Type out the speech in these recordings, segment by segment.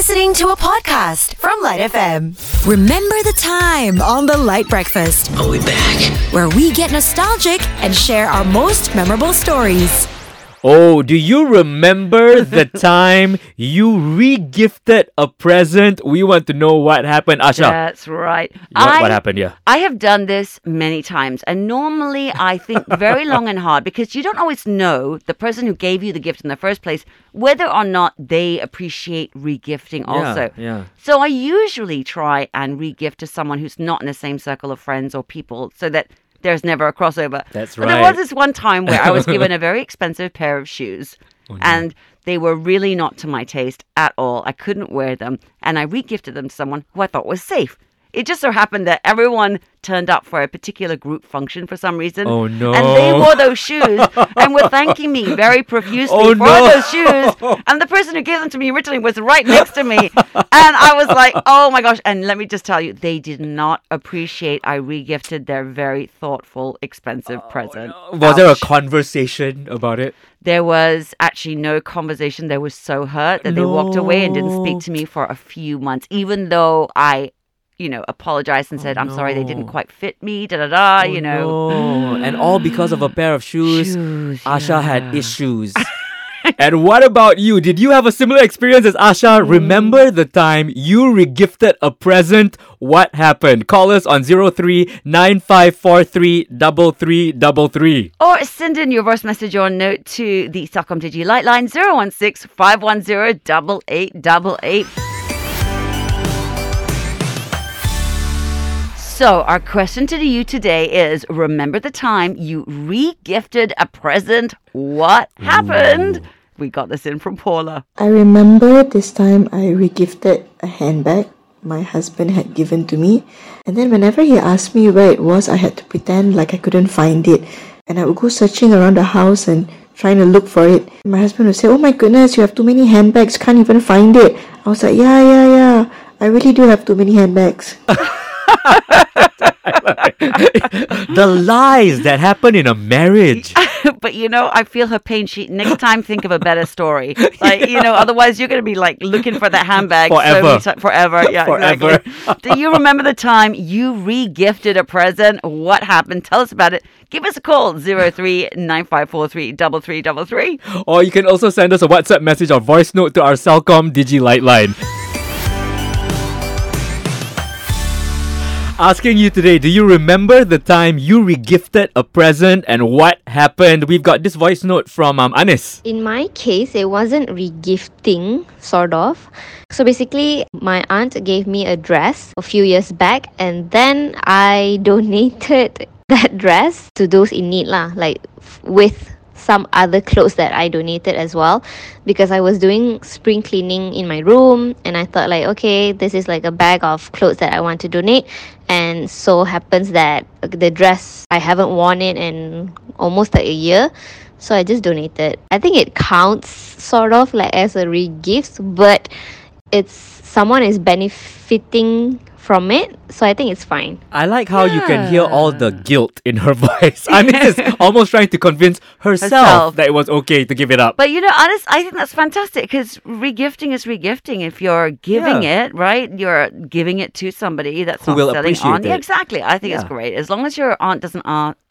listening to a podcast from LITE FM. Remember the time on the LITE Breakfast, Are we back? where we get nostalgic and share our most memorable stories. Oh, do you remember the time you re-gifted a present? We want to know what happened, Asha. That's right. what, I, what happened? Yeah. I have done this many times, and normally I think very long and hard because you don't always know the person who gave you the gift in the first place whether or not they appreciate regifting also. yeah. So I usually try and regift to someone who's not in the same circle of friends or people so that there's never a crossover. That's But There was this one time where I was given a very expensive pair of shoes Oh, and they were really not to my taste at all. I couldn't wear them and I regifted them to someone who I thought was safe. It just so happened that everyone turned up for a particular group function for some reason. Oh, no. And they wore those shoes and were thanking me very profusely Oh, for no. those shoes. And the person who gave them to me originally was right next to me. And I was like, oh my gosh. And let me just tell you, they did not appreciate I regifted their very thoughtful, expensive oh, present. Was there a conversation about it? There was actually no conversation. They were so hurt that they walked away and didn't speak to me for a few months, even though I, you know, apologized and oh, said, I'm sorry they didn't quite fit me, da da da, oh, you know. Oh, no. and all because of a pair of shoes. Shoes, Asha had issues. and what about you? Did you have a similar experience as Asha? Mm. Remember the time you regifted a present? What happened? Call us on 03 9543 3333. Or send in your voice message or note to the Celcom Digi LITE line 016 510 8888. So, our question to you today is Remember the time you re gifted a present? What happened? We got this in from Paula. I remember this time I regifted a handbag my husband had given to me. And then whenever he asked me where it was, I had to pretend like I couldn't find it. And I would go searching around the house and trying to look for it. My husband would say, Oh my goodness, you have too many handbags, can't even find it. I was like, Yeah, yeah, yeah. I really do have too many handbags. the lies that happen in a marriage. but you know, I feel her pain. She next time think of a better story. Like you know, otherwise you're gonna be like looking for that handbag so Forever. many ti- forever. Yeah, Forever. exactly. Do you remember the time you re-gifted a present? What happened? Tell us about it. Give us a call 03 9543 3333. Or you can also send us a WhatsApp message or voice note to our Celcom Digi LITE line. Asking you today, do you remember the time you regifted a present and what happened? We've got this voice note from um, Anis. In my case, it wasn't regifting, sort of. So basically, my aunt gave me a dress a few years back, and then I donated that dress to those in need, lah, like with some other clothes that I donated as well because I was doing spring cleaning in my room and I thought like okay this is like a bag of clothes that I want to donate and so happens that the dress I haven't worn it in almost like a year so I just donated. I think it counts sort of like as a re-gift, but it's someone is benefiting from it, so I think it's fine. I like how you can hear all the guilt in her voice. Anis is almost trying to convince herself, Herself. that it was okay to give it up. But you know, honest, I think that's fantastic because regifting is regifting. If you're giving Yeah. it, right, you're giving it to somebody that's Who not will selling appreciate on. Yeah, it. exactly. I think it's great as long as your aunt doesn't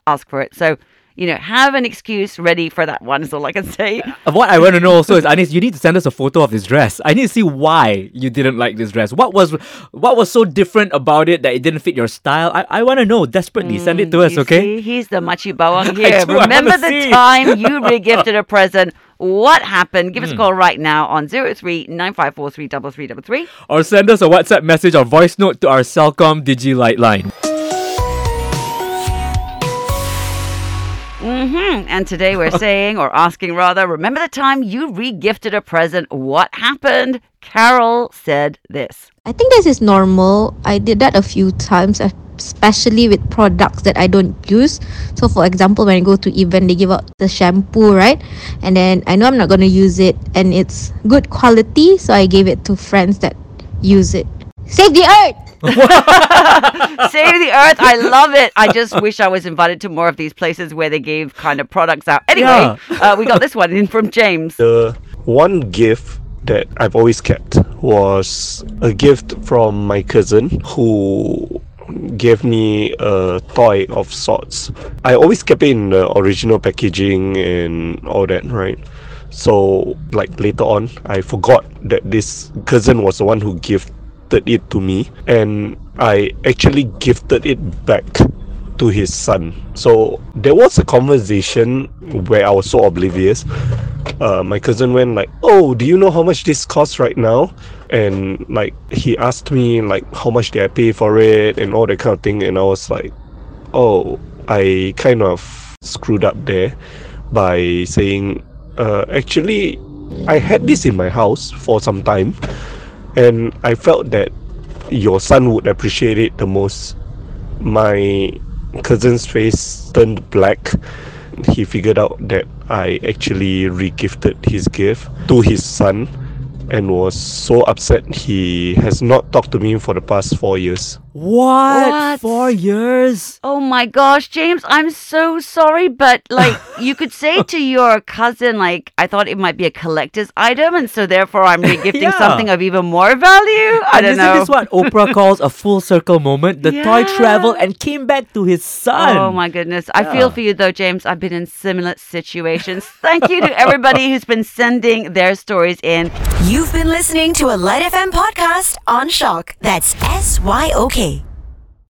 ask for it. So, you know, have an excuse ready for that one. Is all I can say. What I want to know also is, Anis, you need to send us a photo of this dress. I need to see why you didn't like this dress. What was what was so different about it that it didn't fit your style? I, I want to know desperately. Send it to us, okay? see, he's the makcik bawang here. do, Remember the see. time you regifted a present? What happened? Hmm. Give us a call right now on 03 9543 3333. Or send us a WhatsApp message or voice note to our Celcom Digi LITE line. Hmm And today we're saying, or asking rather, remember the time you regifted a present? What happened? Carol said this. I think this is normal. I did that a few times, especially with products that I don't use. So, for example, when I go to event, they give out the shampoo, right? And then I know I'm not going to use it, and it's good quality, so I gave it to friends that use it. Save the earth! Save the earth. I love it. I just wish I was invited to more of these places where they gave kind of products out. Anyway, uh, we got this one in from James. The one gift that I've always kept was a gift from my cousin who gave me a toy of sorts. I always kept it in the original packaging and all that, right? So, like later on, I forgot that this cousin was the one who gifted it to me, and I actually gifted it back to his son. So there was a conversation where I was so oblivious. Uh, my cousin went like, "Oh, do you know how much this costs right now?" And like he asked me like how much did I pay for it and all that kind of thing, and I was like, "Oh, I kind of screwed up there by saying, uh, actually, I had this in my house for some time, and I felt that your son would appreciate it the most." My cousin's face turned black. He figured out that I actually regifted his gift to his son and was so upset he has not talked to me for the past four years. What? What? Four years? Oh my gosh, James, I'm so sorry, but like you could say to your cousin, like, I thought it might be a collector's item, and so therefore I'm regifting Yeah. something of even more value. I And don't isn't know. this is what Oprah calls a full circle moment? The toy traveled and came back to his son. Oh my goodness. I feel for you though, James. I've been in similar situations. Thank you to everybody who's been sending their stories in. You've been listening to a LITE FM podcast on SYOK. That's S Y O K.